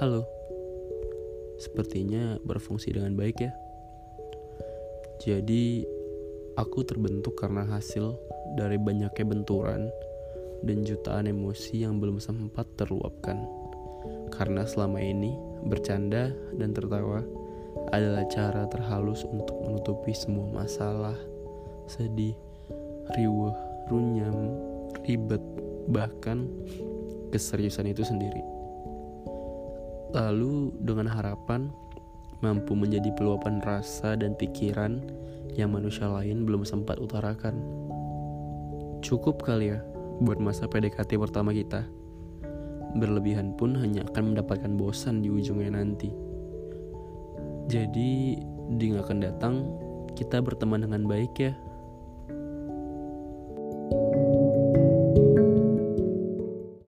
Halo, sepertinya berfungsi dengan baik ya. Jadi, aku terbentuk karena hasil dari banyaknya benturan dan jutaan emosi yang belum sempat terluapkan. Karena selama ini bercanda dan tertawa adalah cara terhalus untuk menutupi semua masalah, sedih, riuh, runyam, ribet, bahkan keseriusan itu sendiri. Lalu dengan harapan mampu menjadi peluapan rasa dan pikiran yang manusia lain belum sempat utarakan. Cukup kali ya buat masa PDKT pertama kita. Berlebihan pun hanya akan mendapatkan bosan di ujungnya nanti. Jadi di akan datang kita berteman dengan baik ya